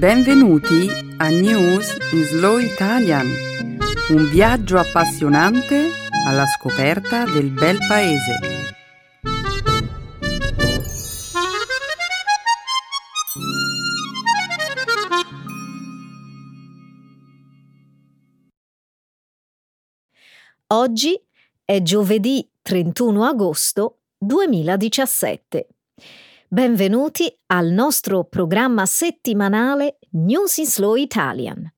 Benvenuti a News in Slow Italian, un viaggio appassionante alla scoperta del bel paese. Oggi è giovedì 31 agosto 2017. Benvenuti al nostro programma settimanale News in Slow Italian.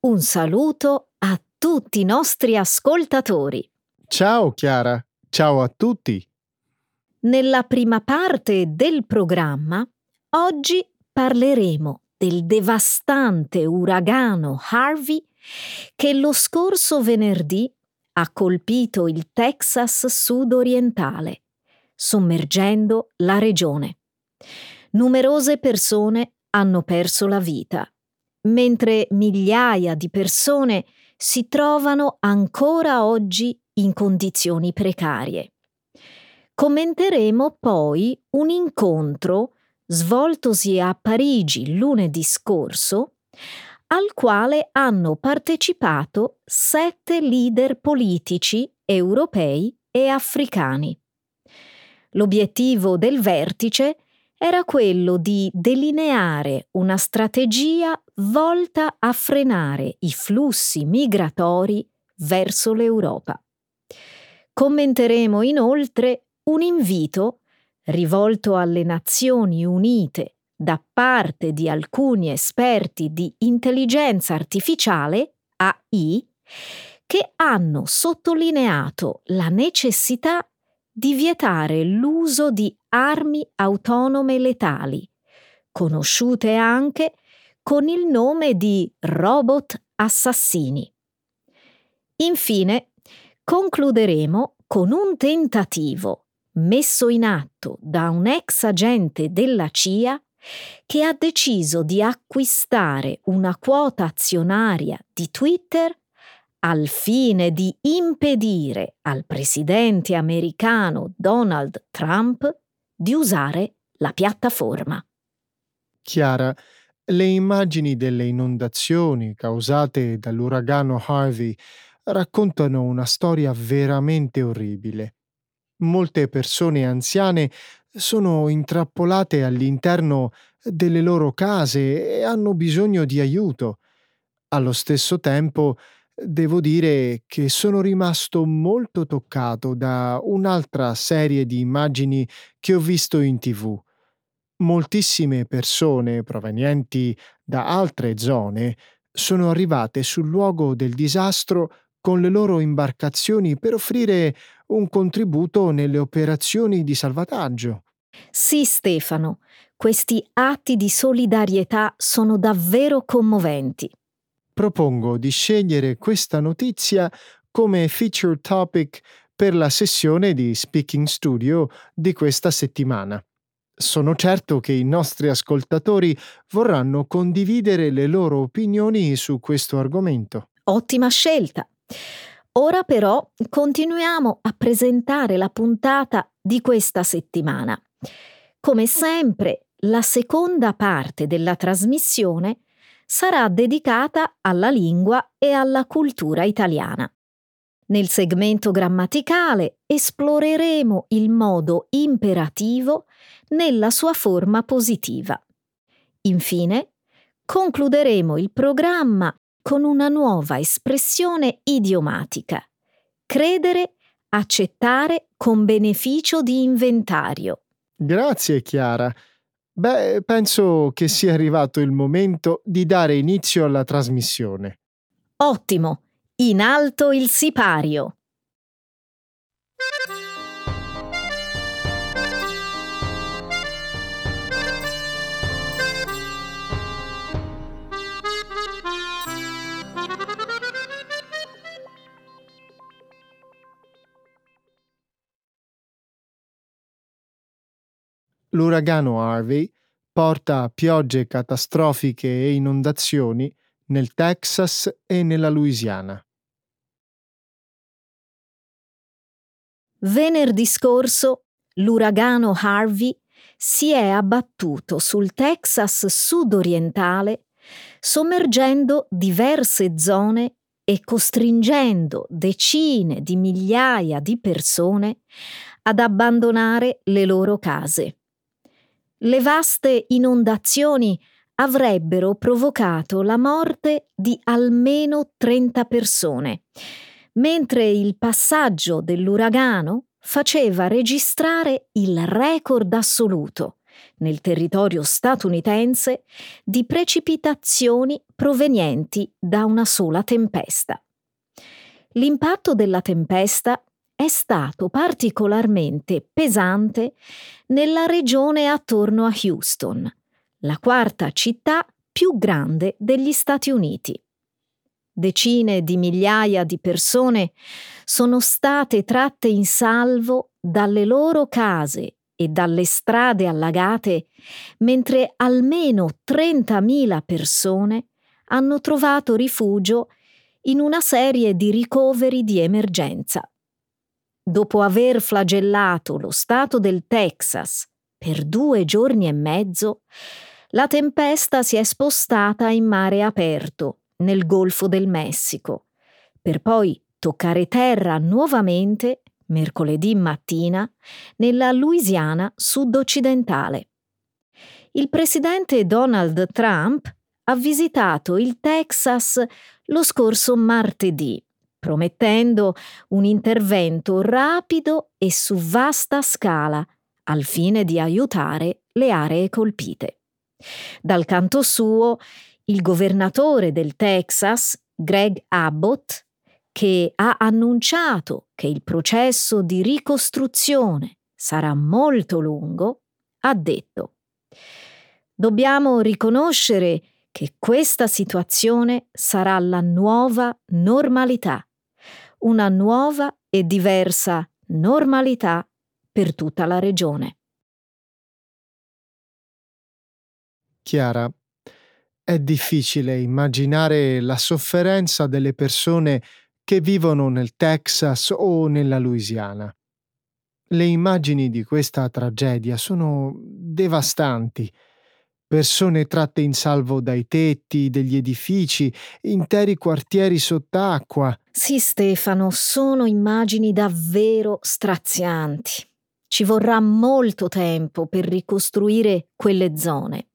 Un saluto a tutti i nostri ascoltatori. Ciao Chiara, ciao a tutti. Nella prima parte del programma, oggi parleremo del devastante uragano Harvey che lo scorso venerdì ha colpito il Texas sudorientale, sommergendo la regione. Numerose persone hanno perso la vita, mentre migliaia di persone si trovano ancora oggi in condizioni precarie. Commenteremo poi un incontro svoltosi a Parigi lunedì scorso, al quale hanno partecipato sette leader politici europei e africani. L'obiettivo del vertice era quello di delineare una strategia volta a frenare i flussi migratori verso l'Europa. Commenteremo inoltre un invito rivolto alle Nazioni Unite da parte di alcuni esperti di intelligenza artificiale, AI, che hanno sottolineato la necessità di vietare l'uso di armi autonome letali, conosciute anche con il nome di robot assassini. Infine, concluderemo con un tentativo messo in atto da un ex agente della CIA che ha deciso di acquistare una quota azionaria di Twitter al fine di impedire al presidente americano Donald Trump di usare la piattaforma. Chiara, le immagini delle inondazioni causate dall'uragano Harvey raccontano una storia veramente orribile. Molte persone anziane sono intrappolate all'interno delle loro case e hanno bisogno di aiuto. Allo stesso tempo, devo dire che sono rimasto molto toccato da un'altra serie di immagini che ho visto in tv. Moltissime persone provenienti da altre zone sono arrivate sul luogo del disastro con le loro imbarcazioni per offrire un contributo nelle operazioni di salvataggio. Sì, Stefano, questi atti di solidarietà sono davvero commoventi propongo di scegliere questa notizia come feature topic per la sessione di Speaking Studio di questa settimana. Sono certo che i nostri ascoltatori vorranno condividere le loro opinioni su questo argomento. Ottima scelta! Ora però continuiamo a presentare la puntata di questa settimana. Come sempre, la seconda parte della trasmissione sarà dedicata alla lingua e alla cultura italiana. Nel segmento grammaticale esploreremo il modo imperativo nella sua forma positiva. Infine, concluderemo il programma con una nuova espressione idiomatica. Credere, accettare con beneficio di inventario. Grazie Chiara. Beh, penso che sia arrivato il momento di dare inizio alla trasmissione. Ottimo! In alto il sipario! L'uragano Harvey porta piogge catastrofiche e inondazioni nel Texas e nella Louisiana. Venerdì scorso l'uragano Harvey si è abbattuto sul Texas sudorientale sommergendo diverse zone e costringendo decine di migliaia di persone ad abbandonare le loro case. Le vaste inondazioni avrebbero provocato la morte di almeno 30 persone, mentre il passaggio dell'uragano faceva registrare il record assoluto nel territorio statunitense di precipitazioni provenienti da una sola tempesta. L'impatto della tempesta è stato particolarmente pesante nella regione attorno a Houston, la quarta città più grande degli Stati Uniti. Decine di migliaia di persone sono state tratte in salvo dalle loro case e dalle strade allagate, mentre almeno 30.000 persone hanno trovato rifugio in una serie di ricoveri di emergenza dopo aver flagellato lo stato del Texas per due giorni e mezzo, la tempesta si è spostata in mare aperto, nel Golfo del Messico, per poi toccare terra nuovamente mercoledì mattina nella Louisiana sud-occidentale. Il presidente Donald Trump ha visitato il Texas lo scorso martedì promettendo un intervento rapido e su vasta scala al fine di aiutare le aree colpite. Dal canto suo, il governatore del Texas, Greg Abbott, che ha annunciato che il processo di ricostruzione sarà molto lungo, ha detto Dobbiamo riconoscere che questa situazione sarà la nuova normalità una nuova e diversa normalità per tutta la regione. Chiara, è difficile immaginare la sofferenza delle persone che vivono nel Texas o nella Louisiana. Le immagini di questa tragedia sono devastanti persone tratte in salvo dai tetti degli edifici, interi quartieri sott'acqua. Sì, Stefano, sono immagini davvero strazianti. Ci vorrà molto tempo per ricostruire quelle zone.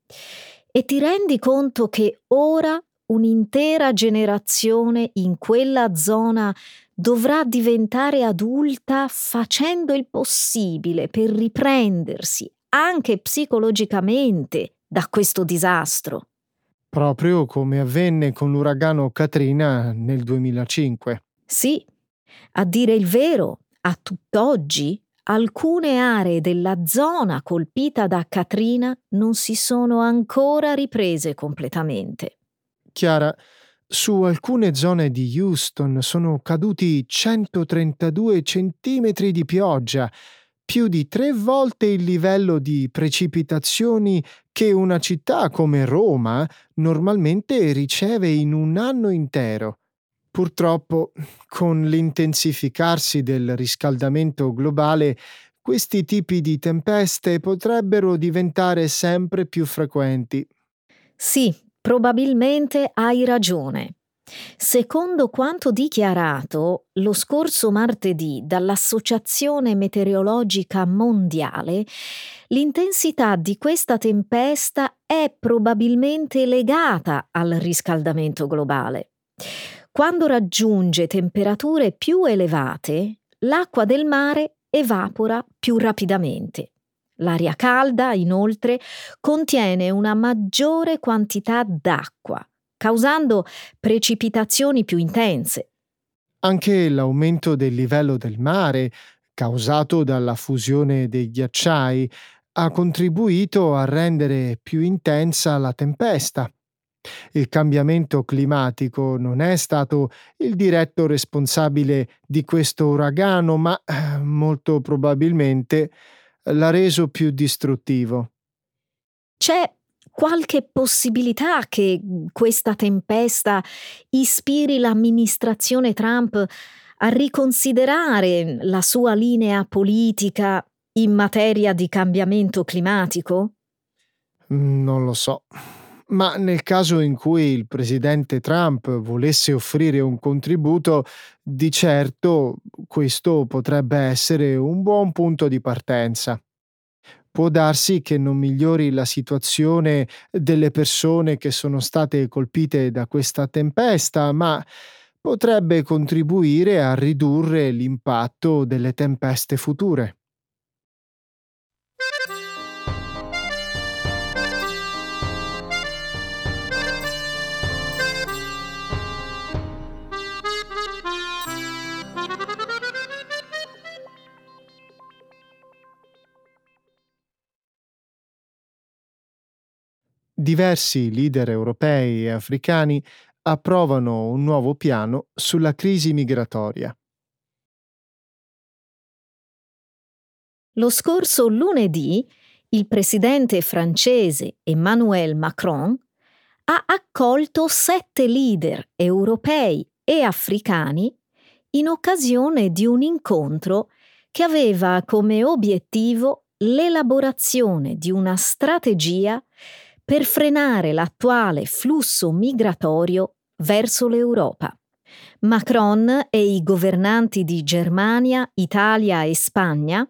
E ti rendi conto che ora un'intera generazione in quella zona dovrà diventare adulta facendo il possibile per riprendersi anche psicologicamente da questo disastro. Proprio come avvenne con l'uragano Katrina nel 2005. Sì, a dire il vero, a tutt'oggi alcune aree della zona colpita da Katrina non si sono ancora riprese completamente. Chiara, su alcune zone di Houston sono caduti 132 centimetri di pioggia, più di tre volte il livello di precipitazioni che una città come Roma normalmente riceve in un anno intero. Purtroppo, con l'intensificarsi del riscaldamento globale, questi tipi di tempeste potrebbero diventare sempre più frequenti. Sì, probabilmente hai ragione. Secondo quanto dichiarato lo scorso martedì dall'Associazione Meteorologica Mondiale, l'intensità di questa tempesta è probabilmente legata al riscaldamento globale. Quando raggiunge temperature più elevate, l'acqua del mare evapora più rapidamente. L'aria calda, inoltre, contiene una maggiore quantità d'acqua causando precipitazioni più intense. Anche l'aumento del livello del mare, causato dalla fusione dei ghiacciai, ha contribuito a rendere più intensa la tempesta. Il cambiamento climatico non è stato il diretto responsabile di questo uragano, ma eh, molto probabilmente l'ha reso più distruttivo. C'è qualche possibilità che questa tempesta ispiri l'amministrazione Trump a riconsiderare la sua linea politica in materia di cambiamento climatico? Non lo so, Ma nel caso in cui il presidente Trump volesse offrire un contributo, di certo questo potrebbe essere un buon punto di partenza. Può darsi che non migliori la situazione delle persone che sono state colpite da questa tempesta, ma potrebbe contribuire a ridurre l'impatto delle tempeste future. Diversi leader europei e africani approvano un nuovo piano sulla crisi migratoria. Lo scorso lunedì il presidente francese Emmanuel Macron ha accolto sette leader europei e africani in occasione di un incontro che aveva come obiettivo l'elaborazione di una strategia per frenare l'attuale flusso migratorio verso l'Europa. Macron e i governanti di Germania, Italia e Spagna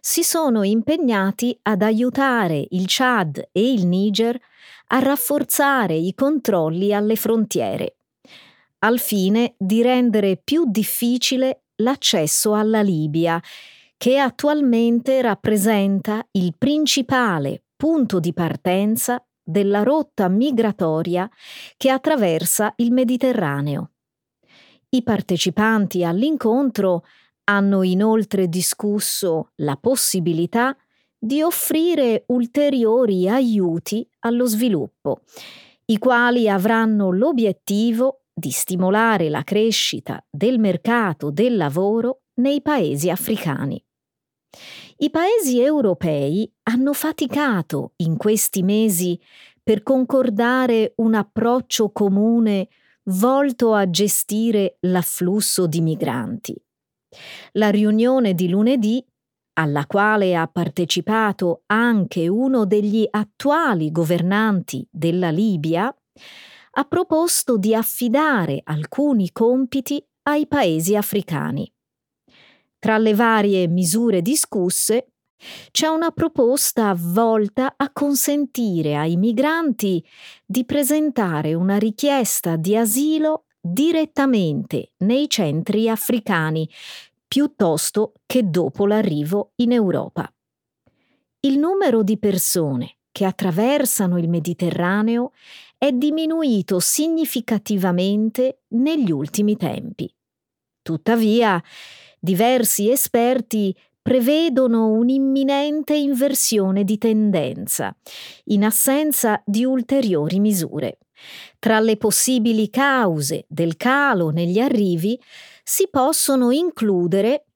si sono impegnati ad aiutare il Chad e il Niger a rafforzare i controlli alle frontiere, al fine di rendere più difficile l'accesso alla Libia, che attualmente rappresenta il principale punto di partenza della rotta migratoria che attraversa il Mediterraneo. I partecipanti all'incontro hanno inoltre discusso la possibilità di offrire ulteriori aiuti allo sviluppo, i quali avranno l'obiettivo di stimolare la crescita del mercato del lavoro nei paesi africani. I paesi europei hanno faticato in questi mesi per concordare un approccio comune volto a gestire l'afflusso di migranti. La riunione di lunedì, alla quale ha partecipato anche uno degli attuali governanti della Libia, ha proposto di affidare alcuni compiti ai paesi africani. Tra le varie misure discusse c'è una proposta volta a consentire ai migranti di presentare una richiesta di asilo direttamente nei centri africani, piuttosto che dopo l'arrivo in Europa. Il numero di persone che attraversano il Mediterraneo è diminuito significativamente negli ultimi tempi. Tuttavia, diversi esperti prevedono un'imminente inversione di tendenza, in assenza di ulteriori misure. Tra le possibili cause del calo negli arrivi si possono includere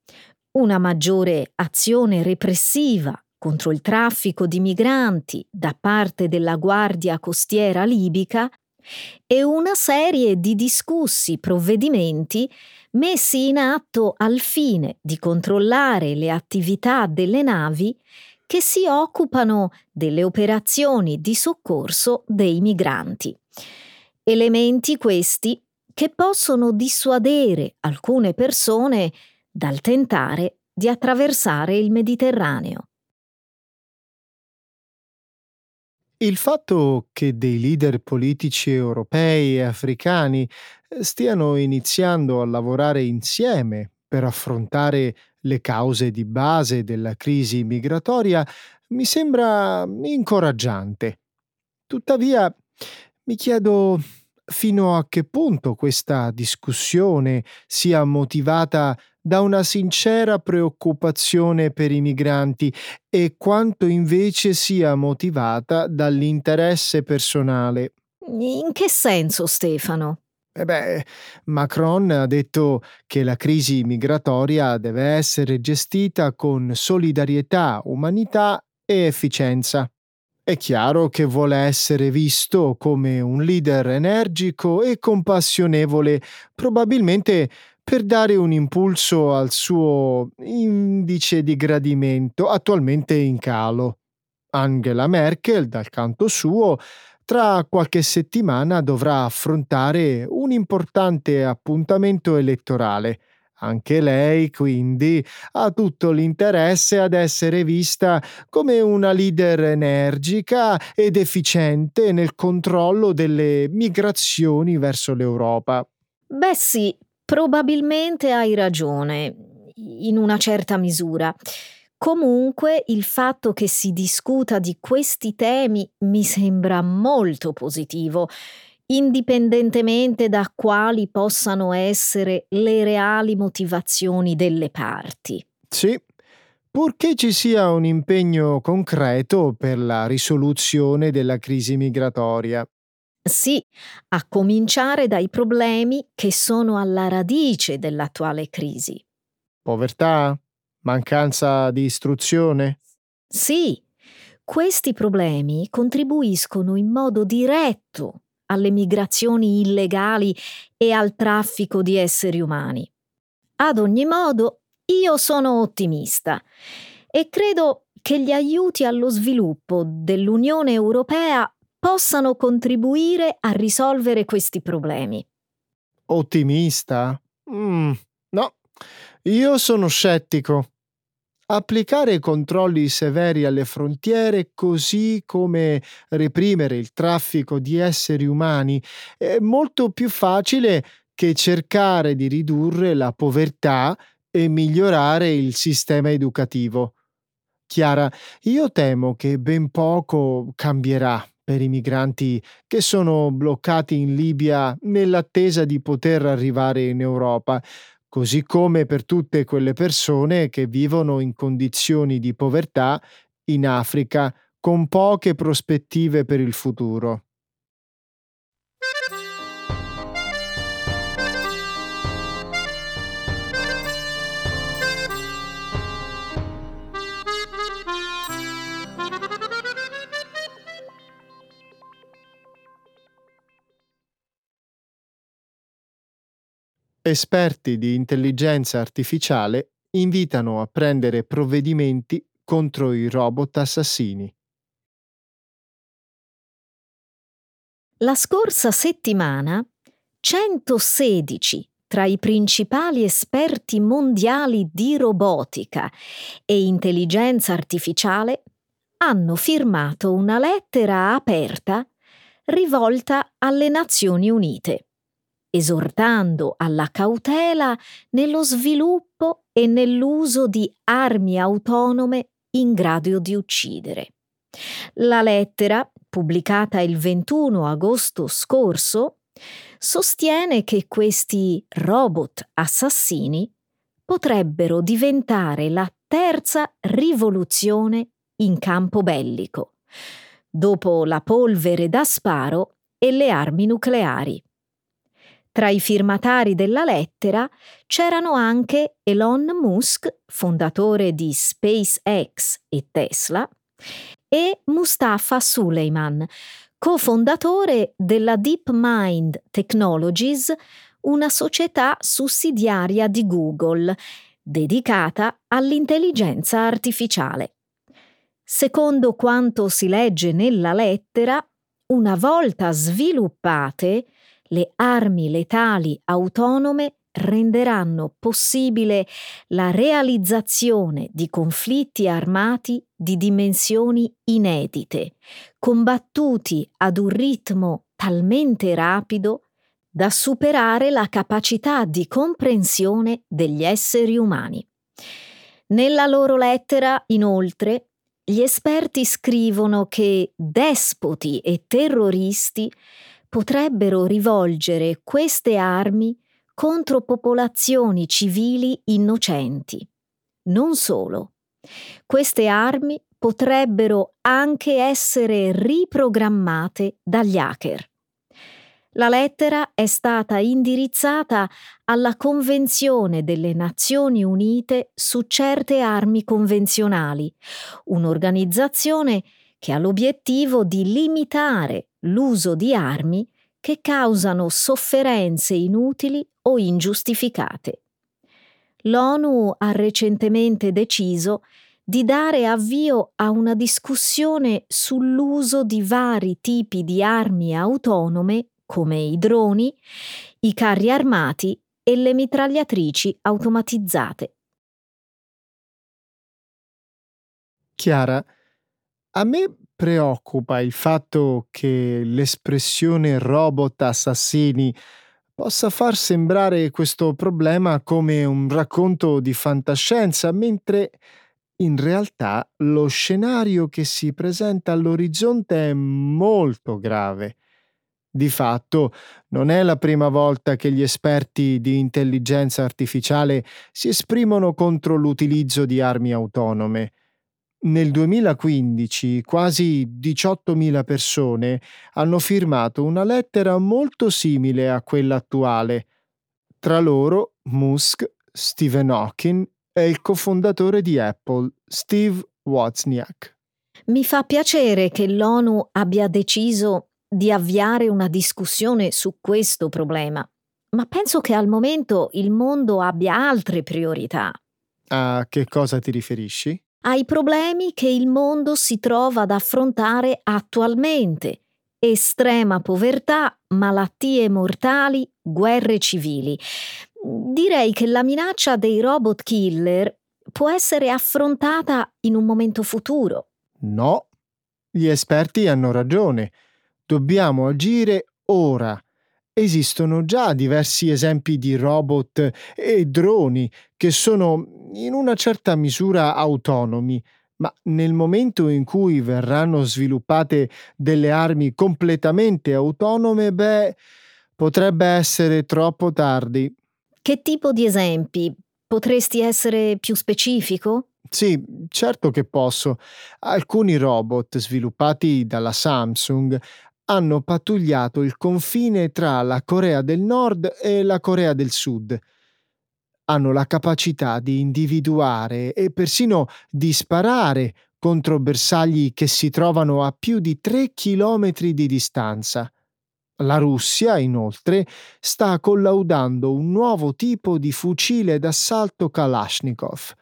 una maggiore azione repressiva contro il traffico di migranti da parte della Guardia Costiera libica e una serie di discussi provvedimenti messi in atto al fine di controllare le attività delle navi che si occupano delle operazioni di soccorso dei migranti. Elementi questi che possono dissuadere alcune persone dal tentare di attraversare il Mediterraneo. Il fatto che dei leader politici europei e africani stiano iniziando a lavorare insieme per affrontare le cause di base della crisi migratoria mi sembra incoraggiante. Tuttavia, mi chiedo fino a che punto questa discussione sia motivata da una sincera preoccupazione per i migranti e quanto invece sia motivata dall'interesse personale. In che senso, Stefano? Eh beh, Macron ha detto che la crisi migratoria deve essere gestita con solidarietà, umanità e efficienza. È chiaro che vuole essere visto come un leader energico e compassionevole, probabilmente per dare un impulso al suo indice di gradimento attualmente in calo. Angela Merkel, dal canto suo, tra qualche settimana dovrà affrontare un importante appuntamento elettorale. Anche lei, quindi, ha tutto l'interesse ad essere vista come una leader energica ed efficiente nel controllo delle migrazioni verso l'Europa. Beh sì, probabilmente hai ragione, in una certa misura. Comunque il fatto che si discuta di questi temi mi sembra molto positivo, indipendentemente da quali possano essere le reali motivazioni delle parti. Sì, purché ci sia un impegno concreto per la risoluzione della crisi migratoria. Sì, a cominciare dai problemi che sono alla radice dell'attuale crisi. Povertà? Mancanza di istruzione? Sì, questi problemi contribuiscono in modo diretto alle migrazioni illegali e al traffico di esseri umani. Ad ogni modo, io sono ottimista e credo che gli aiuti allo sviluppo dell'Unione Europea possano contribuire a risolvere questi problemi. Ottimista? Mm, no, io sono scettico. Applicare controlli severi alle frontiere, così come reprimere il traffico di esseri umani, è molto più facile che cercare di ridurre la povertà e migliorare il sistema educativo. Chiara, io temo che ben poco cambierà per i migranti che sono bloccati in Libia nell'attesa di poter arrivare in Europa così come per tutte quelle persone che vivono in condizioni di povertà in Africa con poche prospettive per il futuro. Esperti di intelligenza artificiale invitano a prendere provvedimenti contro i robot assassini. La scorsa settimana 116 tra i principali esperti mondiali di robotica e intelligenza artificiale hanno firmato una lettera aperta rivolta alle Nazioni Unite esortando alla cautela nello sviluppo e nell'uso di armi autonome in grado di uccidere. La lettera, pubblicata il 21 agosto scorso, sostiene che questi robot assassini potrebbero diventare la terza rivoluzione in campo bellico, dopo la polvere da sparo e le armi nucleari. Tra i firmatari della lettera c'erano anche Elon Musk, fondatore di SpaceX e Tesla, e Mustafa Suleiman, cofondatore della DeepMind Technologies, una società sussidiaria di Google, dedicata all'intelligenza artificiale. Secondo quanto si legge nella lettera, una volta sviluppate, le armi letali autonome renderanno possibile la realizzazione di conflitti armati di dimensioni inedite, combattuti ad un ritmo talmente rapido da superare la capacità di comprensione degli esseri umani. Nella loro lettera, inoltre, gli esperti scrivono che despoti e terroristi potrebbero rivolgere queste armi contro popolazioni civili innocenti. Non solo. Queste armi potrebbero anche essere riprogrammate dagli hacker. La lettera è stata indirizzata alla Convenzione delle Nazioni Unite su certe armi convenzionali, un'organizzazione che ha l'obiettivo di limitare l'uso di armi che causano sofferenze inutili o ingiustificate. L'ONU ha recentemente deciso di dare avvio a una discussione sull'uso di vari tipi di armi autonome come i droni, i carri armati e le mitragliatrici automatizzate. Chiara, a me preoccupa il fatto che l'espressione robot assassini possa far sembrare questo problema come un racconto di fantascienza, mentre in realtà lo scenario che si presenta all'orizzonte è molto grave. Di fatto, non è la prima volta che gli esperti di intelligenza artificiale si esprimono contro l'utilizzo di armi autonome. Nel 2015 quasi 18.000 persone hanno firmato una lettera molto simile a quella attuale. Tra loro Musk, Stephen Hawking e il cofondatore di Apple, Steve Wozniak. Mi fa piacere che l'ONU abbia deciso di avviare una discussione su questo problema, ma penso che al momento il mondo abbia altre priorità. A che cosa ti riferisci? Ai problemi che il mondo si trova ad affrontare attualmente. Estrema povertà, malattie mortali, guerre civili. Direi che la minaccia dei robot killer può essere affrontata in un momento futuro. No, gli esperti hanno ragione. Dobbiamo agire ora. Esistono già diversi esempi di robot e droni che sono in una certa misura autonomi, ma nel momento in cui verranno sviluppate delle armi completamente autonome, beh, potrebbe essere troppo tardi. Che tipo di esempi? Potresti essere più specifico? Sì, certo che posso. Alcuni robot sviluppati dalla Samsung hanno pattugliato il confine tra la Corea del Nord e la Corea del Sud. Hanno la capacità di individuare e persino di sparare contro bersagli che si trovano a più di 3 chilometri di distanza. La Russia, inoltre, sta collaudando un nuovo tipo di fucile d'assalto Kalashnikov.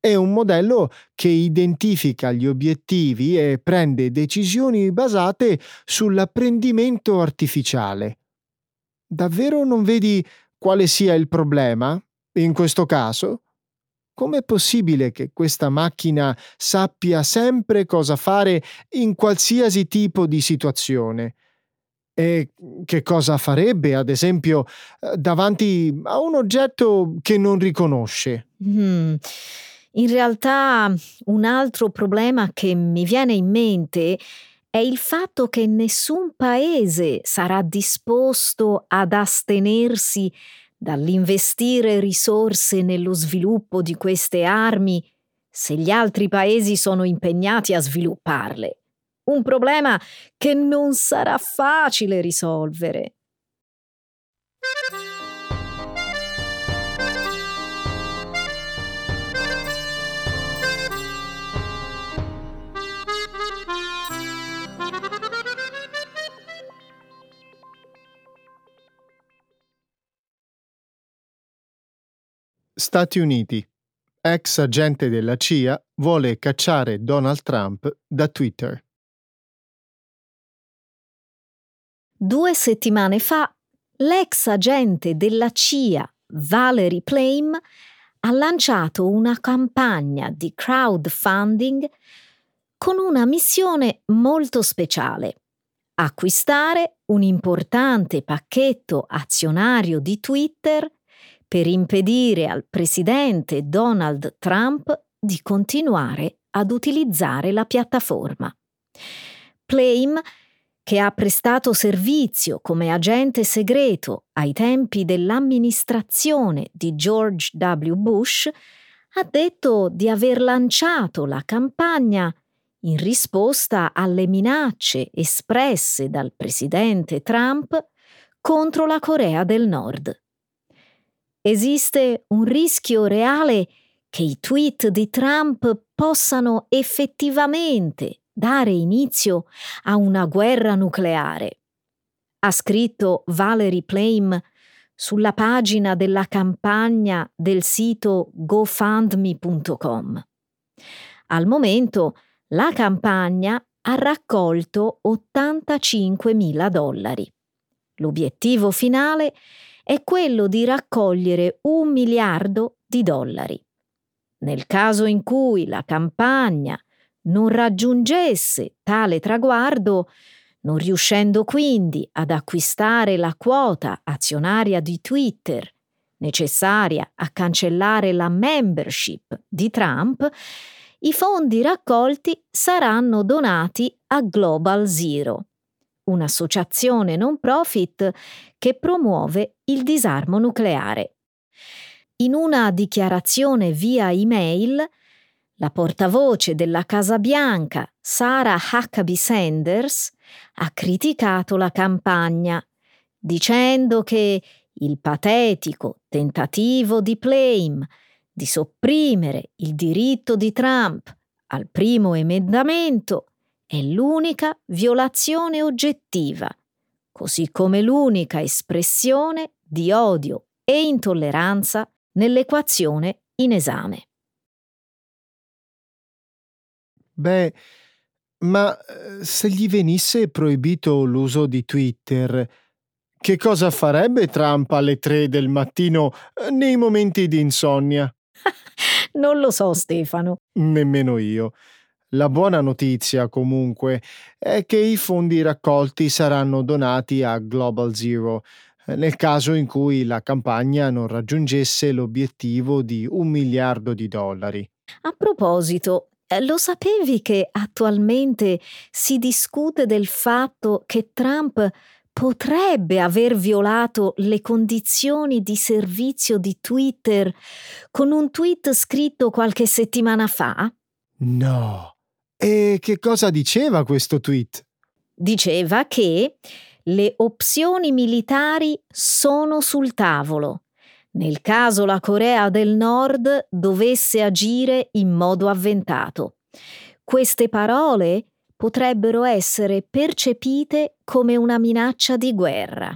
È un modello che identifica gli obiettivi e prende decisioni basate sull'apprendimento artificiale. Davvero non vedi quale sia il problema in questo caso? Com'è possibile che questa macchina sappia sempre cosa fare in qualsiasi tipo di situazione? E che cosa farebbe, ad esempio, eh, davanti a un oggetto che non riconosce? Mm. In realtà un altro problema che mi viene in mente è il fatto che nessun paese sarà disposto ad astenersi dall'investire risorse nello sviluppo di queste armi se gli altri paesi sono impegnati a svilupparle. Un problema che non sarà facile risolvere. Stati Uniti. Ex agente della CIA vuole cacciare Donald Trump da Twitter. Due settimane fa, l'ex agente della CIA Valerie Plame ha lanciato una campagna di crowdfunding con una missione molto speciale. Acquistare un importante pacchetto azionario di Twitter per impedire al presidente Donald Trump di continuare ad utilizzare la piattaforma. Plame che ha prestato servizio come agente segreto ai tempi dell'amministrazione di George W. Bush, ha detto di aver lanciato la campagna in risposta alle minacce espresse dal presidente Trump contro la Corea del Nord. Esiste un rischio reale che i tweet di Trump possano effettivamente dare inizio a una guerra nucleare. Ha scritto Valerie Plame sulla pagina della campagna del sito gofundme.com. Al momento la campagna ha raccolto 85 mila dollari. L'obiettivo finale è quello di raccogliere un miliardo di dollari. Nel caso in cui la campagna non raggiungesse tale traguardo, non riuscendo quindi ad acquistare la quota azionaria di Twitter necessaria a cancellare la membership di Trump, i fondi raccolti saranno donati a Global Zero, un'associazione non profit che promuove il disarmo nucleare. In una dichiarazione via email, la portavoce della Casa Bianca, Sarah Huckabee Sanders, ha criticato la campagna, dicendo che il patetico tentativo di Plame di sopprimere il diritto di Trump al primo emendamento è l'unica violazione oggettiva, così come l'unica espressione di odio e intolleranza nell'equazione in esame. Beh, ma eh, se gli venisse proibito l'uso di Twitter, che cosa farebbe Trump alle tre del mattino eh, nei momenti di insonnia? non lo so, Stefano. Nemmeno io. La buona notizia, comunque, è che i fondi raccolti saranno donati a Global Zero, nel caso in cui la campagna non raggiungesse l'obiettivo di un miliardo di dollari. A proposito, eh, lo sapevi che attualmente si discute del fatto che Trump potrebbe aver violato le condizioni di servizio di Twitter con un tweet scritto qualche settimana fa? No. E che cosa diceva questo tweet? Diceva che le opzioni militari sono sul tavolo nel caso la Corea del Nord dovesse agire in modo avventato. Queste parole potrebbero essere percepite come una minaccia di guerra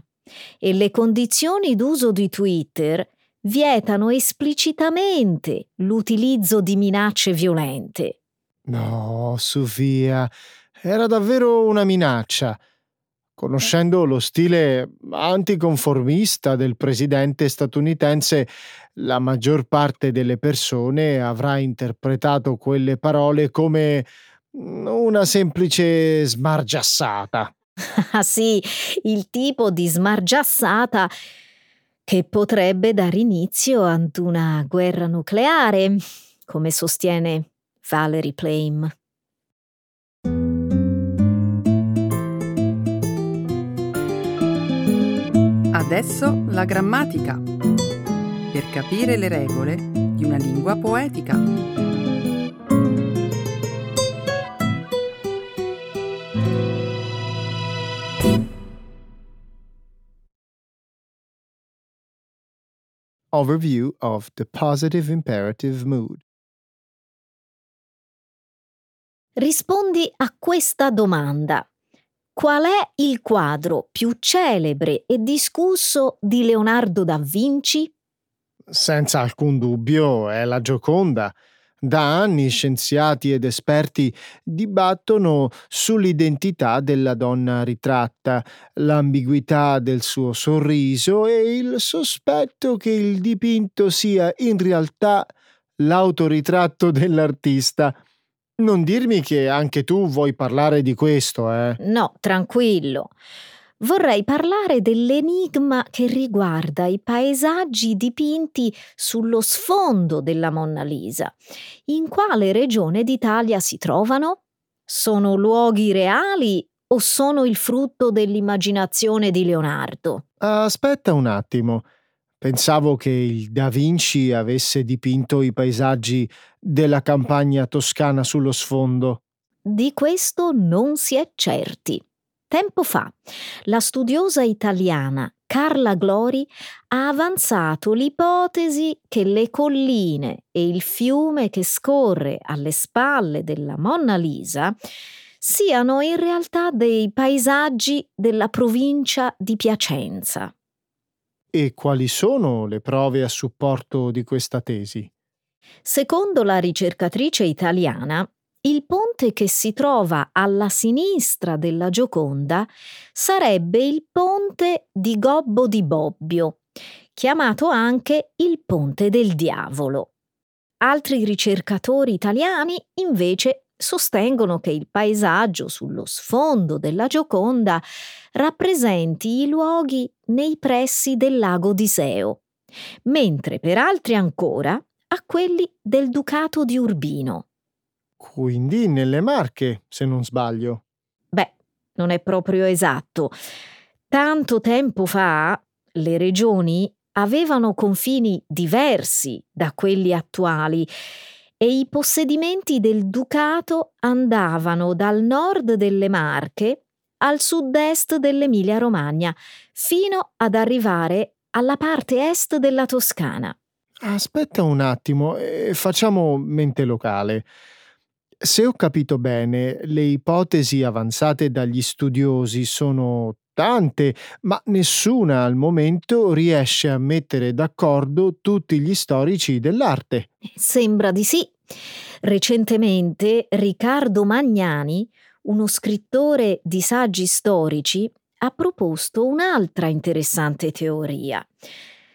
e le condizioni d'uso di Twitter vietano esplicitamente l'utilizzo di minacce violente. No, Sofia, era davvero una minaccia conoscendo lo stile anticonformista del presidente statunitense, la maggior parte delle persone avrà interpretato quelle parole come una semplice smargiassata. Ah sì, il tipo di smargiassata che potrebbe dare inizio ad una guerra nucleare, come sostiene Valerie Plame. Adesso la grammatica. Per capire le regole di una lingua poetica. Overview of the positive imperative mood. Rispondi a questa domanda. Qual è il quadro più celebre e discusso di Leonardo da Vinci? Senza alcun dubbio è la Gioconda. Da anni scienziati ed esperti dibattono sull'identità della donna ritratta, l'ambiguità del suo sorriso e il sospetto che il dipinto sia in realtà l'autoritratto dell'artista. Non dirmi che anche tu vuoi parlare di questo, eh? No, tranquillo. Vorrei parlare dell'enigma che riguarda i paesaggi dipinti sullo sfondo della Monna Lisa. In quale regione d'Italia si trovano? Sono luoghi reali o sono il frutto dell'immaginazione di Leonardo? Aspetta un attimo. Pensavo che il Da Vinci avesse dipinto i paesaggi della campagna toscana sullo sfondo. Di questo non si è certi. Tempo fa, la studiosa italiana Carla Glori ha avanzato l'ipotesi che le colline e il fiume che scorre alle spalle della Monna Lisa siano in realtà dei paesaggi della provincia di Piacenza. E quali sono le prove a supporto di questa tesi? Secondo la ricercatrice italiana, il ponte che si trova alla sinistra della Gioconda sarebbe il ponte di Gobbo di Bobbio, chiamato anche il ponte del diavolo. Altri ricercatori italiani invece sostengono che il paesaggio sullo sfondo della Gioconda rappresenti i luoghi nei pressi del lago di Seo, mentre per altri ancora a quelli del Ducato di Urbino. Quindi nelle Marche, se non sbaglio. Beh, non è proprio esatto. Tanto tempo fa le regioni avevano confini diversi da quelli attuali e i possedimenti del ducato andavano dal nord delle Marche al sud-est dell'Emilia-Romagna, fino ad arrivare alla parte est della Toscana. Aspetta un attimo, eh, facciamo mente locale. Se ho capito bene, le ipotesi avanzate dagli studiosi sono tante, ma nessuna al momento riesce a mettere d'accordo tutti gli storici dell'arte. Sembra di sì. Recentemente Riccardo Magnani, uno scrittore di saggi storici, ha proposto un'altra interessante teoria.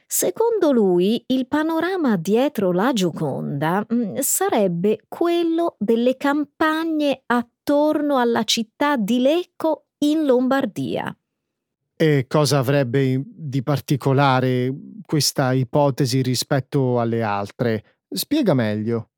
Secondo lui, il panorama dietro la Gioconda mm, sarebbe quello delle campagne attorno alla città di Lecco in Lombardia. E cosa avrebbe di particolare questa ipotesi rispetto alle altre? Spiega meglio.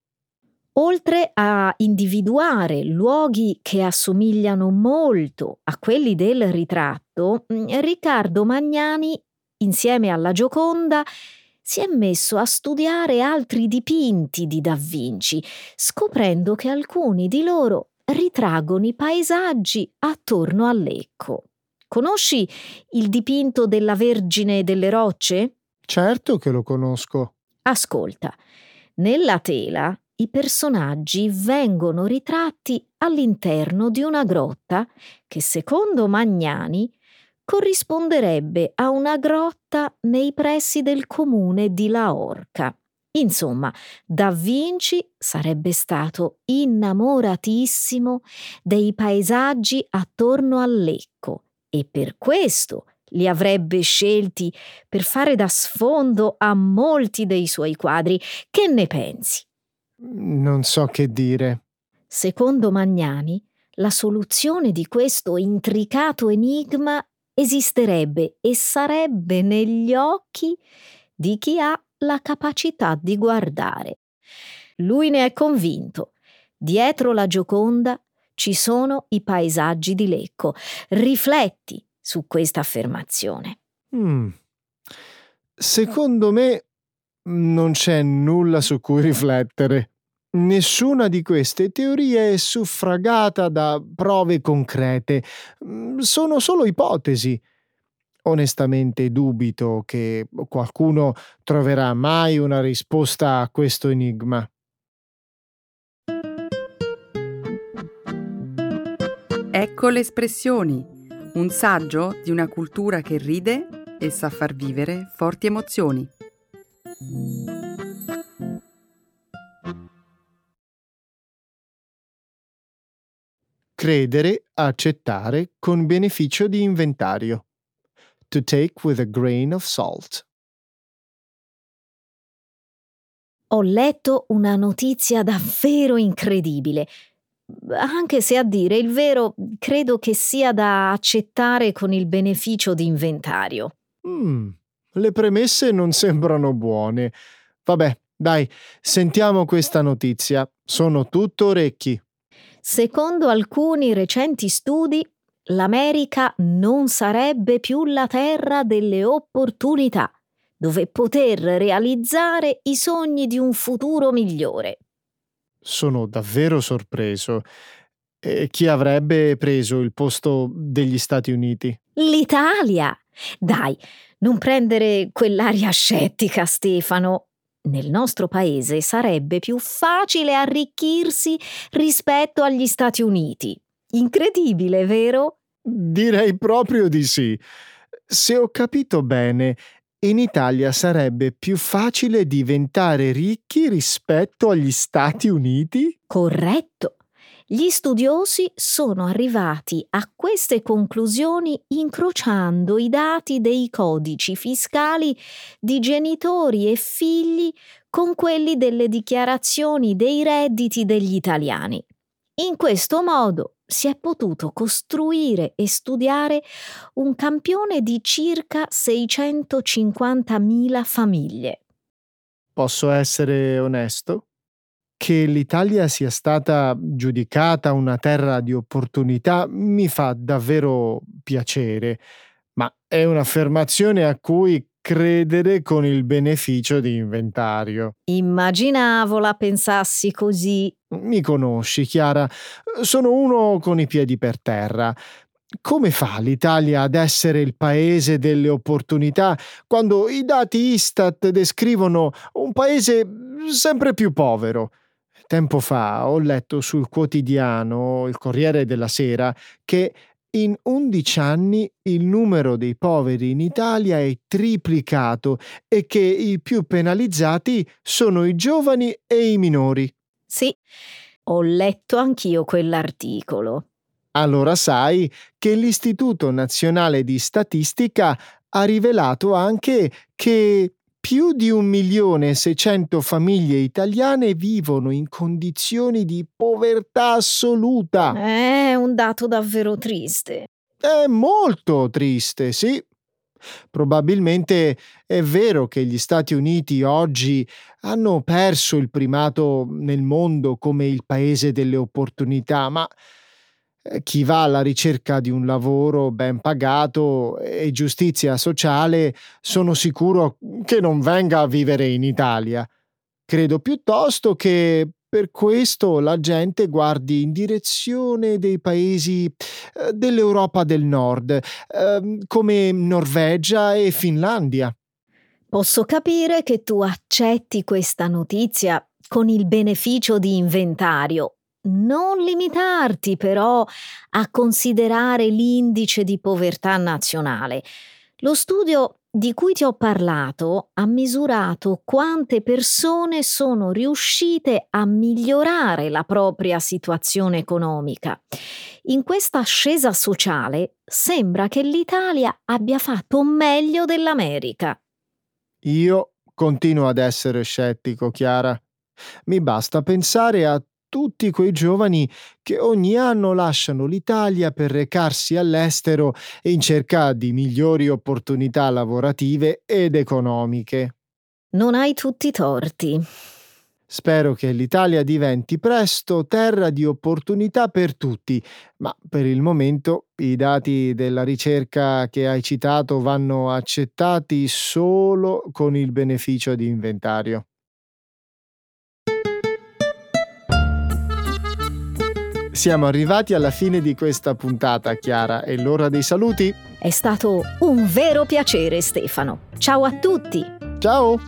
Oltre a individuare luoghi che assomigliano molto a quelli del ritratto, mm, Riccardo Magnani insieme alla Gioconda, si è messo a studiare altri dipinti di Da Vinci, scoprendo che alcuni di loro ritraggono i paesaggi attorno a Lecco. Conosci il dipinto della Vergine delle Rocce? Certo che lo conosco. Ascolta, nella tela i personaggi vengono ritratti all'interno di una grotta che, secondo Magnani, corrisponderebbe a una grotta nei pressi del comune di Laorca. Insomma, Da Vinci sarebbe stato innamoratissimo dei paesaggi attorno a Lecco e per questo li avrebbe scelti per fare da sfondo a molti dei suoi quadri. Che ne pensi? Non so che dire. Secondo Magnani, la soluzione di questo intricato enigma esisterebbe e sarebbe negli occhi di chi ha la capacità di guardare. Lui ne è convinto. Dietro la Gioconda ci sono i paesaggi di Lecco. Rifletti su questa affermazione. Mm. Secondo me non c'è nulla su cui riflettere. Nessuna di queste teorie è suffragata da prove concrete, mm, sono solo ipotesi. Onestamente dubito che qualcuno troverà mai una risposta a questo enigma. Ecco le espressioni, un saggio di una cultura che ride e sa far vivere forti emozioni. Credere, accettare con beneficio di inventario. To take with a grain of salt. Ho letto una notizia davvero incredibile, anche se a dire il vero credo che sia da accettare con il beneficio di inventario. Mm, le premesse non sembrano buone. Vabbè, dai, sentiamo questa notizia. Sono tutto orecchi. Secondo alcuni recenti studi, l'America non sarebbe più la terra delle opportunità, dove poter realizzare i sogni di un futuro migliore. Sono davvero sorpreso. E chi avrebbe preso il posto degli Stati Uniti? L'Italia! Dai, non prendere quell'aria scettica, Stefano nel nostro paese sarebbe più facile arricchirsi rispetto agli Stati Uniti. Incredibile, vero? Direi proprio di sì. Se ho capito bene, in Italia sarebbe più facile diventare ricchi rispetto agli Stati Uniti? Corretto. Gli studiosi sono arrivati a queste conclusioni incrociando i dati dei codici fiscali di genitori e figli con quelli delle dichiarazioni dei redditi degli italiani. In questo modo si è potuto costruire e studiare un campione di circa 650.000 famiglie. Posso essere onesto? Che l'Italia sia stata giudicata una terra di opportunità mi fa davvero piacere, ma è un'affermazione a cui credere con il beneficio di inventario. Immaginavo la pensassi così. Mi conosci, Chiara. Sono uno con i piedi per terra. Come fa l'Italia ad essere il paese delle opportunità quando i dati Istat descrivono un paese sempre più povero? Tempo fa ho letto sul quotidiano Il Corriere della Sera che in 11 anni il numero dei poveri in Italia è triplicato e che i più penalizzati sono i giovani e i minori. Sì, ho letto anch'io quell'articolo. Allora sai che l'Istituto Nazionale di Statistica ha rivelato anche che più di un milione e seicento famiglie italiane vivono in condizioni di povertà assoluta. È un dato davvero triste. È molto triste, sì. Probabilmente è vero che gli Stati Uniti oggi hanno perso il primato nel mondo come il paese delle opportunità, ma chi va alla ricerca di un lavoro ben pagato e giustizia sociale, sono sicuro che non venga a vivere in Italia. Credo piuttosto che per questo la gente guardi in direzione dei paesi eh, dell'Europa del Nord, eh, come Norvegia e Finlandia. Posso capire che tu accetti questa notizia con il beneficio di inventario non limitarti però a considerare l'indice di povertà nazionale. Lo studio di cui ti ho parlato ha misurato quante persone sono riuscite a migliorare la propria situazione economica. In questa ascesa sociale sembra che l'Italia abbia fatto meglio dell'America. Io continuo ad essere scettico, Chiara. Mi basta pensare a tutti quei giovani che ogni anno lasciano l'Italia per recarsi all'estero in cerca di migliori opportunità lavorative ed economiche. Non hai tutti i torti. Spero che l'Italia diventi presto terra di opportunità per tutti, ma per il momento i dati della ricerca che hai citato vanno accettati solo con il beneficio di inventario. Siamo arrivati alla fine di questa puntata, Chiara. È l'ora dei saluti? È stato un vero piacere, Stefano. Ciao a tutti. Ciao.